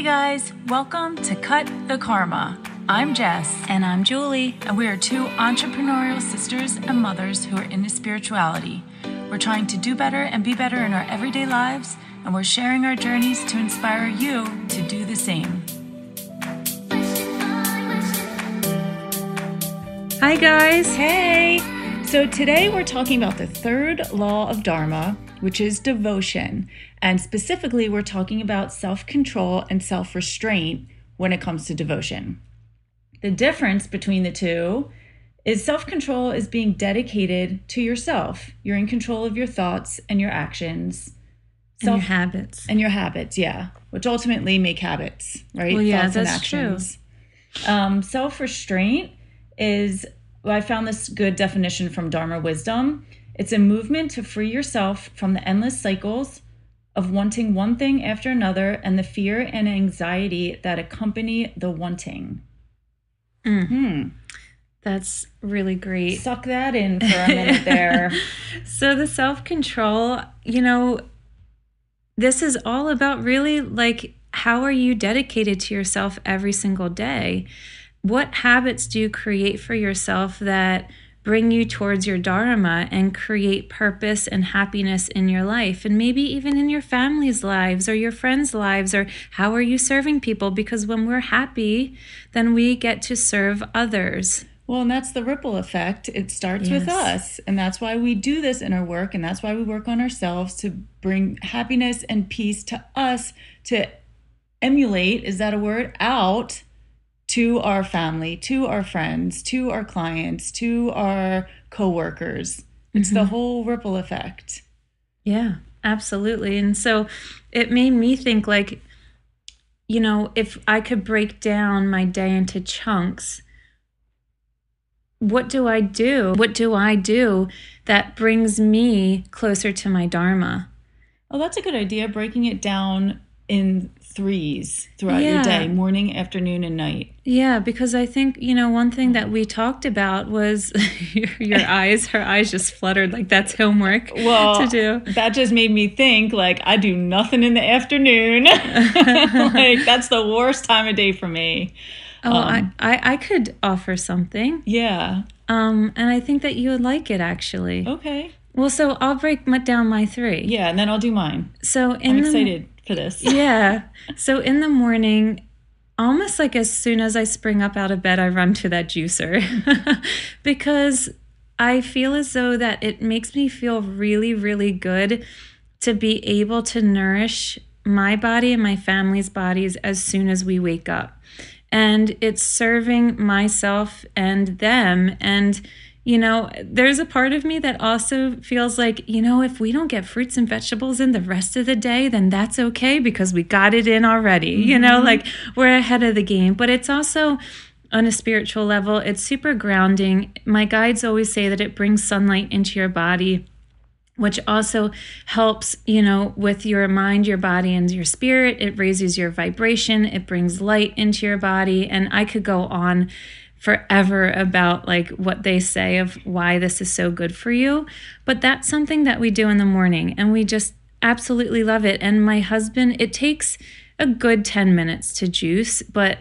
Hey guys, welcome to Cut the Karma. I'm Jess, And I'm Julie. and we are two entrepreneurial sisters and mothers who are into spirituality. We're trying to do better and be better in our everyday lives, and we're sharing our journeys to inspire you to do the same. Hi, guys. Hey! So today we're talking about the third law of Dharma, which is devotion. And specifically, we're talking about self control and self restraint when it comes to devotion. The difference between the two is self control is being dedicated to yourself. You're in control of your thoughts and your actions. And your habits. and your habits, yeah, which ultimately make habits, right? Well, yeah, Thoughts and that's true. actions. Um, Self restraint is, well, I found this good definition from Dharma Wisdom. It's a movement to free yourself from the endless cycles of wanting one thing after another and the fear and anxiety that accompany the wanting. Mm. Hmm. That's really great. Suck that in for a minute there. So, the self control, you know, this is all about really like how are you dedicated to yourself every single day? What habits do you create for yourself that bring you towards your dharma and create purpose and happiness in your life and maybe even in your family's lives or your friends' lives or how are you serving people because when we're happy then we get to serve others. Well, and that's the ripple effect. It starts with us. And that's why we do this in our work. And that's why we work on ourselves to bring happiness and peace to us, to emulate, is that a word? Out to our family, to our friends, to our clients, to our coworkers. It's the mm-hmm. whole ripple effect. Yeah, absolutely. And so it made me think like, you know, if I could break down my day into chunks, what do I do? What do I do that brings me closer to my Dharma? Oh, that's a good idea. Breaking it down in threes throughout your day morning, afternoon, and night. Yeah, because I think, you know, one thing that we talked about was your, your eyes, her eyes just fluttered like that's homework well to do. that just made me think like i do nothing in the afternoon like that's the worst time of day for me Oh, Um, I, I, I could offer something. yeah Um, and I think that you would like it actually. okay Well, so I'll break my, down my three. yeah and then i'll do mine So in i'm the, excited for this Yeah. So in the morning, almost like as soon as I spring up out of bed, I run to that juicer because I feel as though that it makes me feel really, really good to be able to nourish my body and my family's bodies as soon as we wake up. And it's serving myself and them. And, you know, there's a part of me that also feels like, you know, if we don't get fruits and vegetables in the rest of the day, then that's okay because we got it in already. You know, mm-hmm. like we're ahead of the game. But it's also, on a spiritual level, it's super grounding. My guides always say that it brings sunlight into your body which also helps, you know, with your mind, your body, and your spirit. It raises your vibration, it brings light into your body. And I could go on forever about like what they say of why this is so good for you. But that's something that we do in the morning and we just absolutely love it. And my husband, it takes a good 10 minutes to juice, but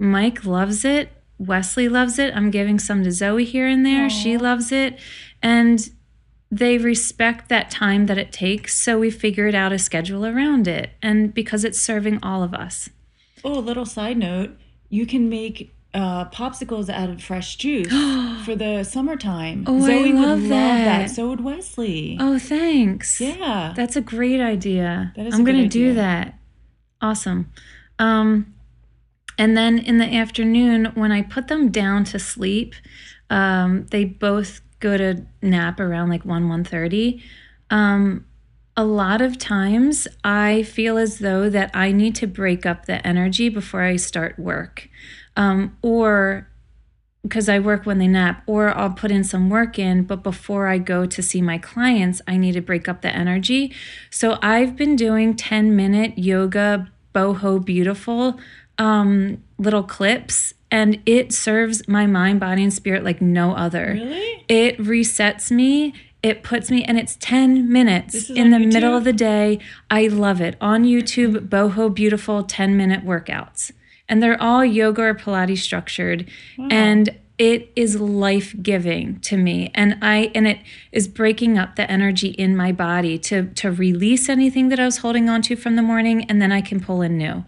Mike loves it. Wesley loves it. I'm giving some to Zoe here and there. She loves it. And they respect that time that it takes. So we figured out a schedule around it. And because it's serving all of us. oh a little side note you can make uh, popsicles out of fresh juice for the summertime Oh, I zoe would love love that. that so would wesley Oh, thanks. yeah That's a great idea. That is I'm going to do that. Awesome. Um, and then in the afternoon, when I put them down to sleep, um, they both go to nap around like 1 1.30 um, a lot of times i feel as though that i need to break up the energy before i start work um, or because I work when they nap, or I'll put in some work in, but before I go to see my clients, I need to break up the energy. So I've been doing 10 minute yoga, boho beautiful um, little clips, and it serves my mind, body, and spirit like no other. really It resets me. it puts me, and it's 10 minutes in the on middle of the day. I love it. On YouTube, Boho Beautiful 10 minute workouts. And they're all yoga or Pilates structured. Wow. And it is life giving to me. And I and it is breaking up the energy in my body to to release anything that I was holding on to from the morning and then I can pull in new.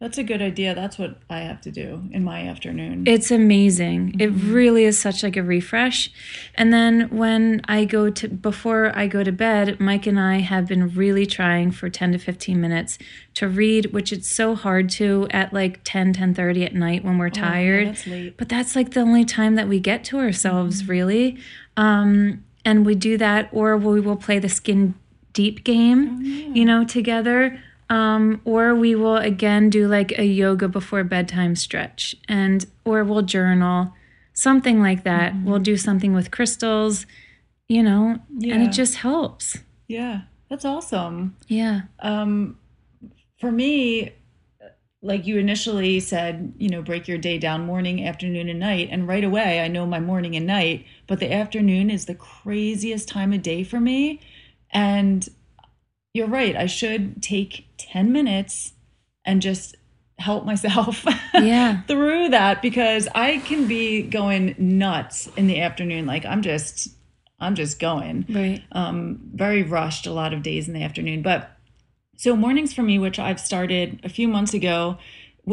That's a good idea. That's what I have to do in my afternoon. It's amazing. It really is such like a refresh. And then when I go to before I go to bed, Mike and I have been really trying for 10 to 15 minutes to read, which it's so hard to at like 10 10:30 at night when we're Oh, yeah, tired. that's late. But that's like the only time that we get to ourselves really. Um and we do that or we will play the skin deep game, you know, together. Um, or we will again do like a yoga before bedtime stretch and or we'll journal something like that we'll do something with crystals you know and it just helps Yeah, that's awesome. yeah Um, for me, like you initially said, you know, break your day down morning, afternoon, and night. And right away, I know my morning and night, but the afternoon is the craziest time of day for me. And you're right, I should take 10 minutes and just help myself Yeah. through that because I can be going nuts in the afternoon. Like I'm just, I'm just going right um, very rushed a lot of days in the afternoon. But so mornings for me, which I've started a few months ago,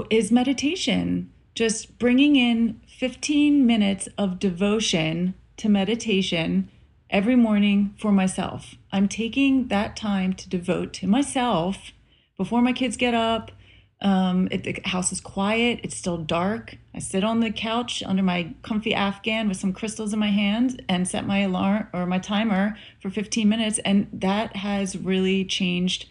is meditation. Just bringing in 15 minutes of devotion to meditation every morning for myself. I'm taking that time to devote to myself before my kids get up. Um, it, the house is quiet. It's still dark. I sit on the couch under my comfy Afghan with some crystals in my hand and set my alarm or my timer for 15 minutes. And that has really changed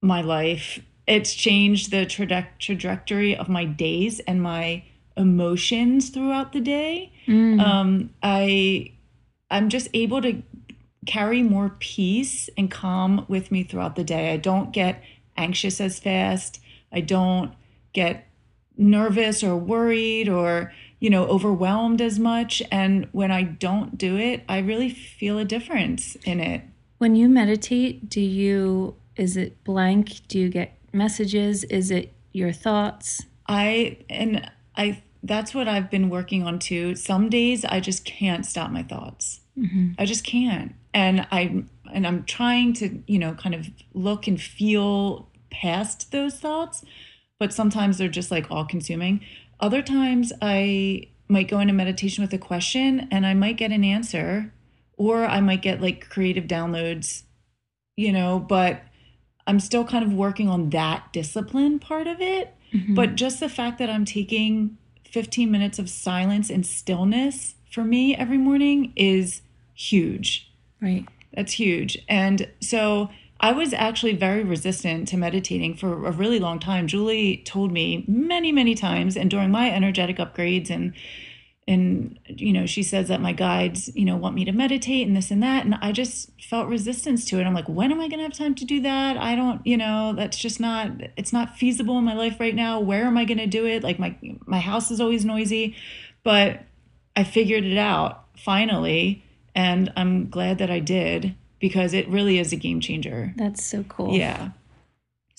my life. It's changed the traje- trajectory of my days and my emotions throughout the day. Um, I I'm just able to carry more peace and calm with me throughout the day. I don't get anxious as fast. I don't get nervous or worried or you know overwhelmed as much and when I don't do it, I really feel a difference in it. when you meditate do you is it blank do you get messages is it your thoughts I and I that's what I've been working on too. Some days I just can't stop my thoughts. Mm-hmm. I just can't. And I and I'm trying to, you know, kind of look and feel past those thoughts, but sometimes they're just like all consuming. Other times I might go into meditation with a question and I might get an answer or I might get like creative downloads, you know, but I'm still kind of working on that discipline part of it. Mm-hmm. But just the fact that I'm taking 15 minutes of silence and stillness for me every morning is huge. right That's huge. And so I was actually very resistant to meditating for a really long time. Julie told me many, many times, and during my energetic upgrades and and you know she says that my guides you know want me to meditate and this and that and i just felt resistance to it. I'm like when am i going to have time to do that? I don't you know that's just not it's not feasible in my life right now. Where am i going to do it? Like my my house is always noisy. But i figured it out finally and i'm glad that i did because it really is a game changer. That's so cool. Yeah.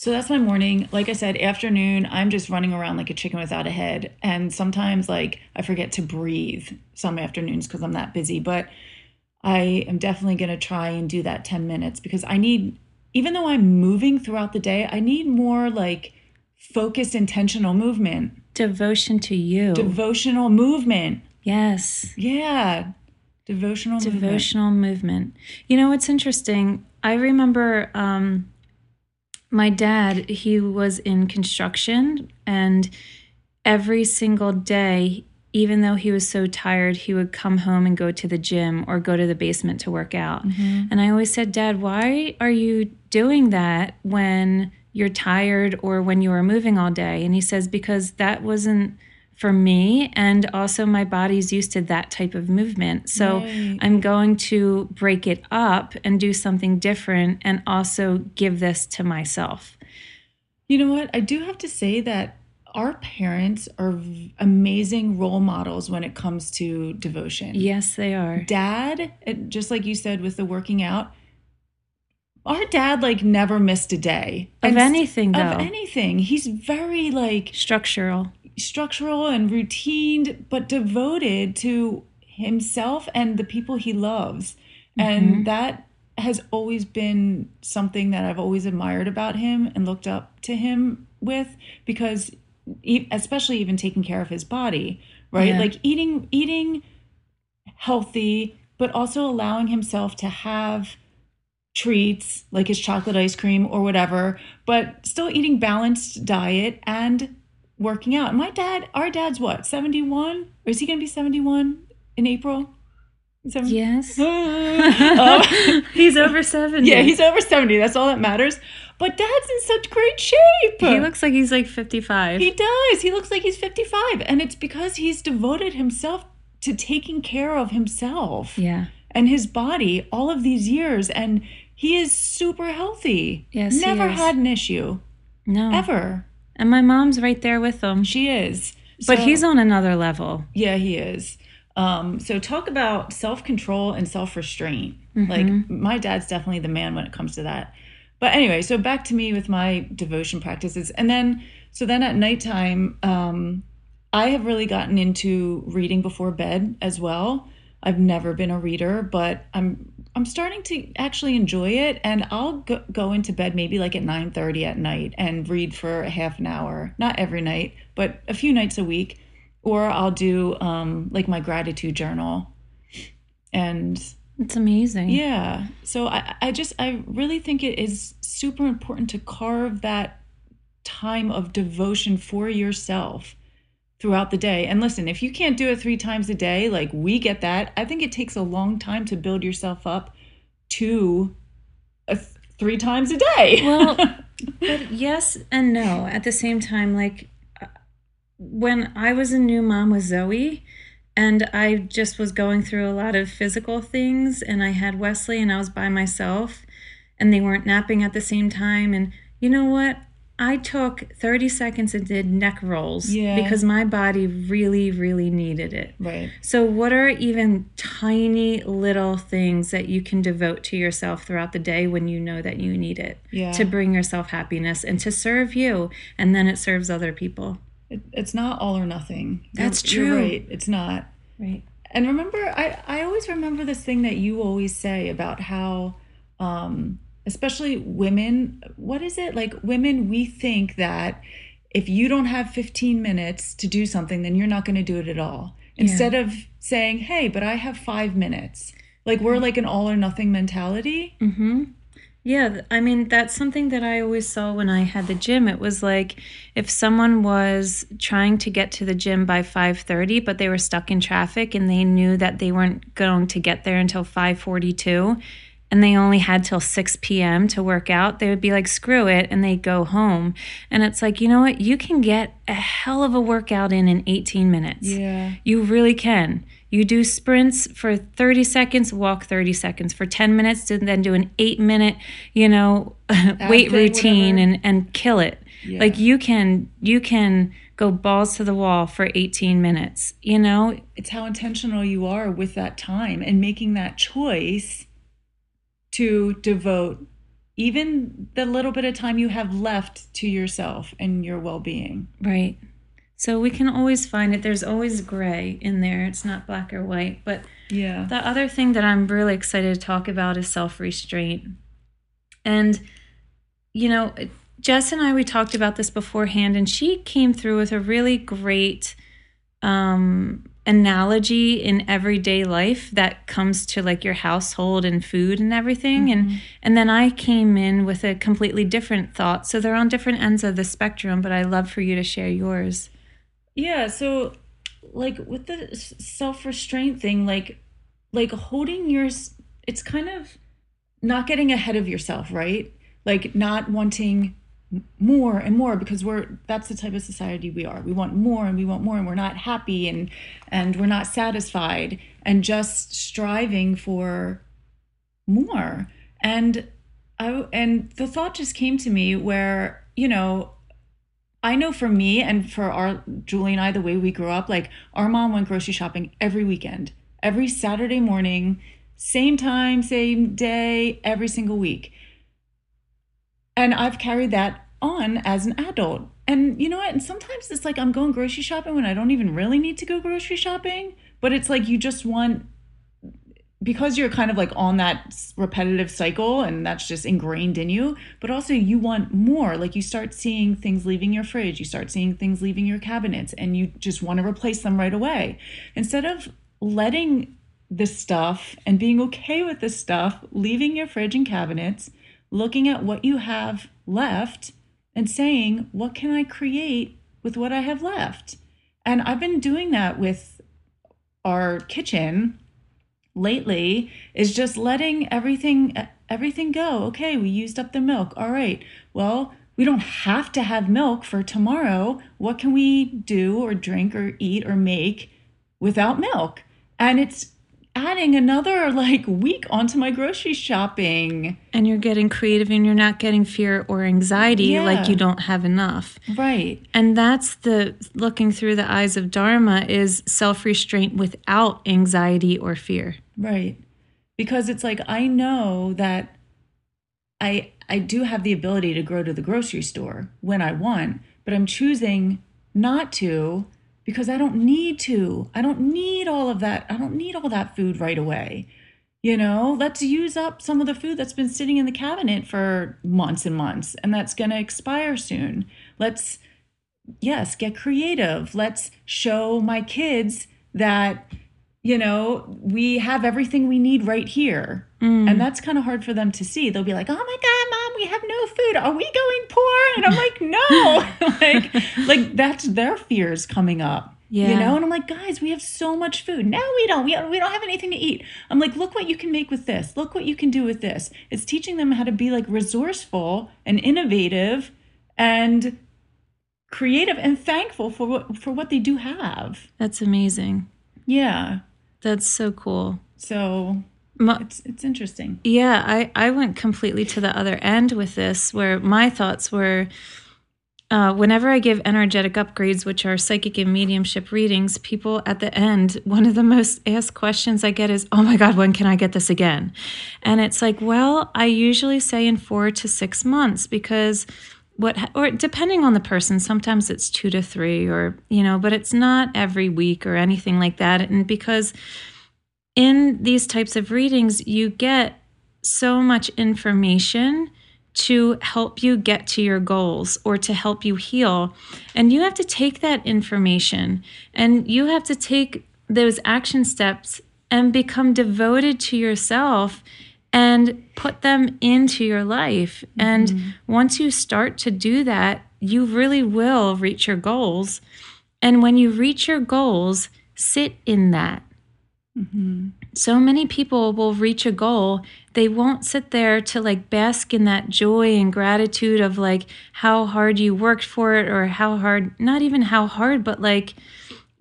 So that's my morning. Like I said, afternoon, I'm just running around like a chicken without a head. And sometimes, like, I forget to breathe some afternoons because I'm that busy. But I am definitely going to try and do that 10 minutes because I need, even though I'm moving throughout the day, I need more like focused, intentional movement, devotion to you devotional movement. yes Yeah. Devotional movement. devotional movement. You know what's interesting? I remember um, my dad. He was in construction, and every single day, even though he was so tired, he would come home and go to the gym or go to the basement to work out. Mm-hmm. And I always said, "Dad, why are you doing that when you're tired or when you are moving all day?" And he says, "Because that wasn't." For me, and also my body's used to that type of movement. So Right. I'm going to break it up and do something different and also give this to myself. You know what? I do have to say that our parents are amazing role models when it comes to devotion. Yes, they are. Dad, just like you said with the working out, our dad like never missed a day Of And anything, though. Of anything. He's very like Structural. Structural and routine, but devoted to himself and the people he loves. And mm-hmm. that has always been something that I've always admired about him and looked up to him with because especially even taking care of his body, right? Yeah. Like eating eating healthy but also allowing himself to have treats like his chocolate ice cream or whatever, but still eating balanced diet and working out. My dad, our dad's what, 71? Or is he going to be 71 in April? Seven- Yes. Um, he's over 70. yeah, he's over 70. That's all that matters. But dad's in such great shape. He looks like he's like 55. He does. He looks like he's 55. And it's because he's devoted himself to taking care of himself yeah. and his body all of these years. And he is super healthy. Yes, Never had an issue, No. ever. And my mom's right there with him. She is. But So- he's on another level. Yeah, he is. Um, so talk about self control and self restraint. Mm-hmm. Like my dad's definitely the man when it comes to that. But anyway, so back to me with my devotion practices, and then so then at nighttime, um, I have really gotten into reading before bed as well. I've never been a reader, but I'm I'm starting to actually enjoy it, and I'll go, go into bed maybe like at nine thirty at night and read for a half an hour. Not every night, but a few nights a week or I'll do um, like my gratitude journal. And It's amazing. yeah, so I, I just, I really think it is super important to carve that time of devotion for yourself throughout the day. And listen, if you can't do it three times a day, like we get that, I think it takes a long time to build yourself up to a th- three times a day. Well, but yes and no at the same time. Like uh, when I was a new mom with Zoe, and I just was going through a lot of physical things, and I had Wesley, and I was by myself, and they weren't napping at the same time. And you know what? I took 30 seconds and did neck rolls Yeah. because my body really, really needed it. right. So, what are even tiny little things that you can devote to yourself throughout the day when you know that you need it Yeah. to bring yourself happiness and to serve you, and then it serves other people? It, it's not all or nothing. You're- That's you're true. right. It's not. Right. And remember, I, I always remember this thing that you always say about how, um, especially women, what is it? Like women, we think that if you don't have 15 minutes to do something, then you're not going to do it at all. Instead of saying, hey, but I have five minutes. Like we're like an all or nothing mentality. Mm-hmm. Yeah, I mean that's something that I always saw when I had the gym. It was like if someone was trying to get to the gym by 5:30 but they were stuck in traffic and they knew that they weren't going to get there until 5:42 and they only had till 6 p.m. to work out, they would be like screw it and they go home. And it's like, you know what? You can get a hell of a workout in in 18 minutes. Yeah. You really can. You do sprints for 30 seconds, walk 30 seconds for 10 minutes, and then do an eight minute, you know, weight routine whatever. and, and kill it. Yeah. Like you can, you can go balls to the wall for 18 minutes, you know? It's how intentional you are with that time and making that choice to devote even the little bit of time you have left to yourself and your well-being. Right. So we can always find it. There's always gray in there. It's not black or white. But Yeah. The other thing that I'm really excited to talk about is self restraint. And, you know, Jess and I, we talked about this beforehand, and she came through with a really great um, analogy in everyday life that comes to like your household and food and everything. And, mm-hmm. and then I came in with a completely different thought. So they're on different ends of the spectrum, but I'd love for you to share yours. Yeah, so like with the self-restraint thing, like like holding your it's kind of not getting ahead of yourself, right? Like not wanting more and more because we're that's the type of society we are. We want more and we want more and we're not happy and and we're not satisfied and just striving for more. And I and the thought just came to me where, you know, I know for me and for our Julie and I, the way we grew up, like our mom went grocery shopping every weekend, every Saturday morning, same time, same day, every single week. And I've carried that on as an adult. And you know what? And sometimes it's like I'm going grocery shopping when I don't even really need to go grocery shopping, but it's like you just want because you're kind of like on that repetitive cycle and that's just ingrained in you, but also you want more. Like you start seeing things leaving your fridge, you start seeing things leaving your cabinets, and you just want to replace them right away. Instead of letting the stuff and being okay with the stuff leaving your fridge and cabinets, looking at what you have left and saying, what can I create with what I have left? And I've been doing that with our kitchen lately is just letting everything everything go. Okay, we used up the milk. All right. Well, we don't have to have milk for tomorrow. What can we do or drink or eat or make without milk? And it's adding another like week onto my grocery shopping. And you're getting creative and you're not getting fear or anxiety yeah. like you don't have enough. Right. And that's the looking through the eyes of Dharma is self restraint without anxiety or fear. Right. Because it's like I know that I I do have the ability to go to the grocery store when I want, but I'm choosing not to because I don't need to. I don't need all of that. I don't need all that food right away. You know, let's use up some of the food that's been sitting in the cabinet for months and months and that's going to expire soon. Let's, yes, get creative. Let's show my kids that, you know, we have everything we need right here. Mm. And that's kind of hard for them to see. They'll be like, oh my God, we have no food. Are we going poor? And I'm like, no. like, like that's their fears coming up. Yeah. You know, and I'm like, guys, we have so much food. No, we don't. We, we don't have anything to eat. I'm like, look what you can make with this. Look what you can do with this. It's teaching them how to be like resourceful and innovative and creative and thankful for what for what they do have. That's amazing. Yeah. That's so cool. So my, it's it's interesting. Yeah, I I went completely to the other end with this where my thoughts were uh, whenever I give energetic upgrades, which are psychic and mediumship readings, people at the end, one of the most asked questions I get is, Oh my God, when can I get this again? And it's like, Well, I usually say in four to six months because what, or depending on the person, sometimes it's two to three, or, you know, but it's not every week or anything like that. And because in these types of readings, you get so much information to help you get to your goals or to help you heal. And you have to take that information and you have to take those action steps and become devoted to yourself and put them into your life. Mm-hmm. And once you start to do that, you really will reach your goals. And when you reach your goals, sit in that. Mm-hmm. So many people will reach a goal. They won't sit there to like bask in that joy and gratitude of like how hard you worked for it or how hard, not even how hard, but like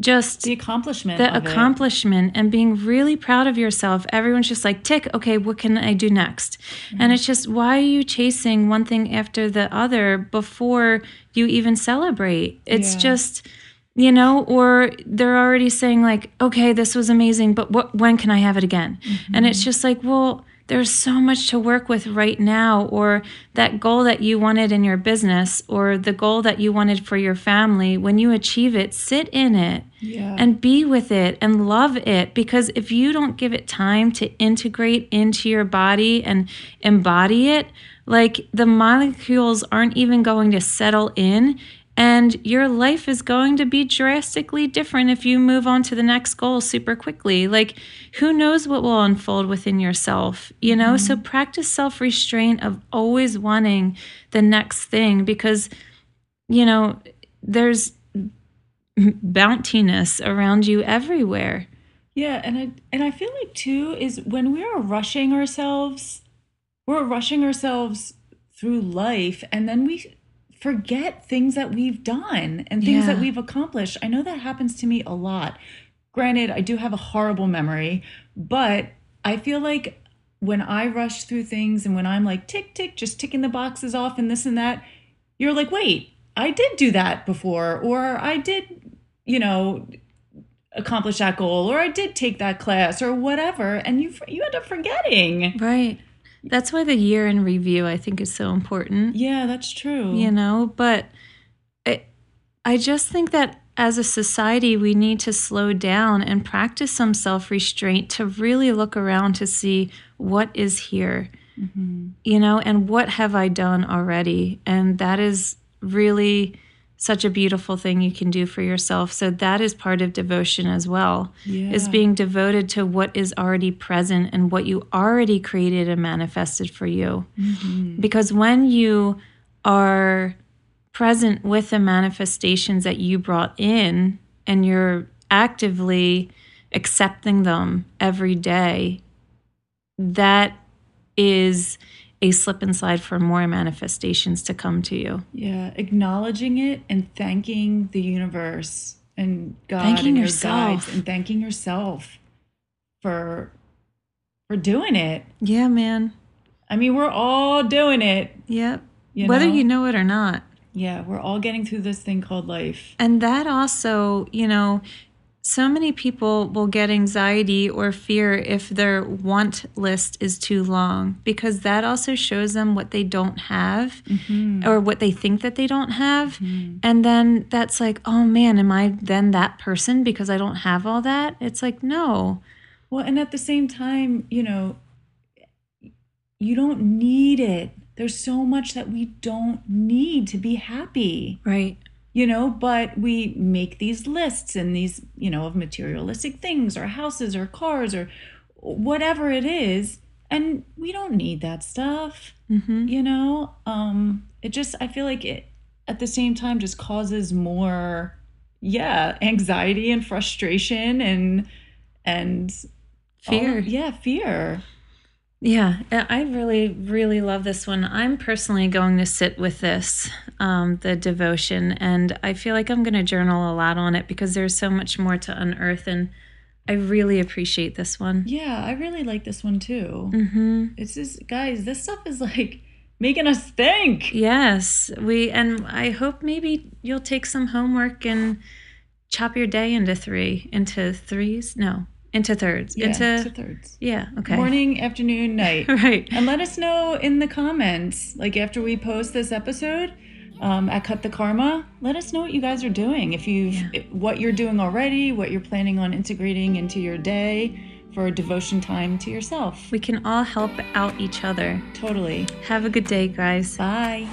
just the accomplishment the accomplishment it. and being really proud of yourself everyone's just like tick okay what can i do next mm-hmm. and it's just why are you chasing one thing after the other before you even celebrate it's yeah. just you know or they're already saying like okay this was amazing but what when can i have it again mm-hmm. and it's just like well there's so much to work with right now or that goal that you wanted in your business or the goal that you wanted for your family when you achieve it sit in it yeah. and be with it and love it because if you don't give it time to integrate into your body and embody it like the molecules aren't even going to settle in and your life is going to be drastically different if you move on to the next goal super quickly. Like, who knows what will unfold within yourself, you know? Mm-hmm. So, practice self restraint of always wanting the next thing because, you know, there's bountiness around you everywhere. Yeah, and I and I feel like too is when we are rushing ourselves, we're rushing ourselves through life and then we forget things that we've done and things yeah. that we've accomplished. I know that happens to me a lot. Granted, I do have a horrible memory, but I feel like when I rush through things and when I'm like tick tick just ticking the boxes off and this and that, you're like, "Wait, I did do that before, or I did, you know, accomplish that goal, or I did take that class, or whatever, and you you end up forgetting. Right. That's why the year in review I think is so important. Yeah, that's true. You know, but I, I just think that as a society, we need to slow down and practice some self restraint to really look around to see what is here, mm-hmm. you know, and what have I done already. And that is really such a beautiful thing you can do for yourself. So that is part of devotion as well. Yeah. Is being devoted to what is already present and what you already created and manifested for you. Mm-hmm. Because when you are present with the manifestations that you brought in and you're actively accepting them every day, that is a slip and slide for more manifestations to come to you. Yeah, acknowledging it and thanking the universe and God thanking and your yourself. guides and thanking yourself for for doing it. Yeah, man. I mean, we're all doing it. Yep. You Whether know? you know it or not. Yeah, we're all getting through this thing called life. And that also, you know, so many people will get anxiety or fear if their want list is too long because that also shows them what they don't have mm-hmm. or what they think that they don't have. Mm-hmm. And then that's like, oh man, am I then that person because I don't have all that? It's like, no. Well, and at the same time, you know, you don't need it. There's so much that we don't need to be happy. Right you know but we make these lists and these you know of materialistic things or houses or cars or whatever it is and we don't need that stuff mm-hmm. you know? Um it just i feel like it at the same time just causes more yeah anxiety and frustration and and fear. All, yeah fear yeah, I really, really love this one. I'm personally going to sit with this, um, the devotion, and I feel like I'm going to journal a lot on it because there's so much more to unearth, and I really appreciate this one. Yeah, I really like this one too. Mm-hmm. It's just, guys, this stuff is like making us think. Yes, we, and I hope maybe you'll take some homework and chop your day into three, into threes. No, into thirds. Yeah, into, into thirds. Yeah. Okay. Morning, afternoon, night. right. And let us know in the comments, like after we post this episode um, at Cut the Karma, let us know what you guys are doing. If you've yeah. what you're doing already, what you're planning on integrating into your day for devotion time to yourself. We can all help out each other. Totally. Have a good day, guys. Bye.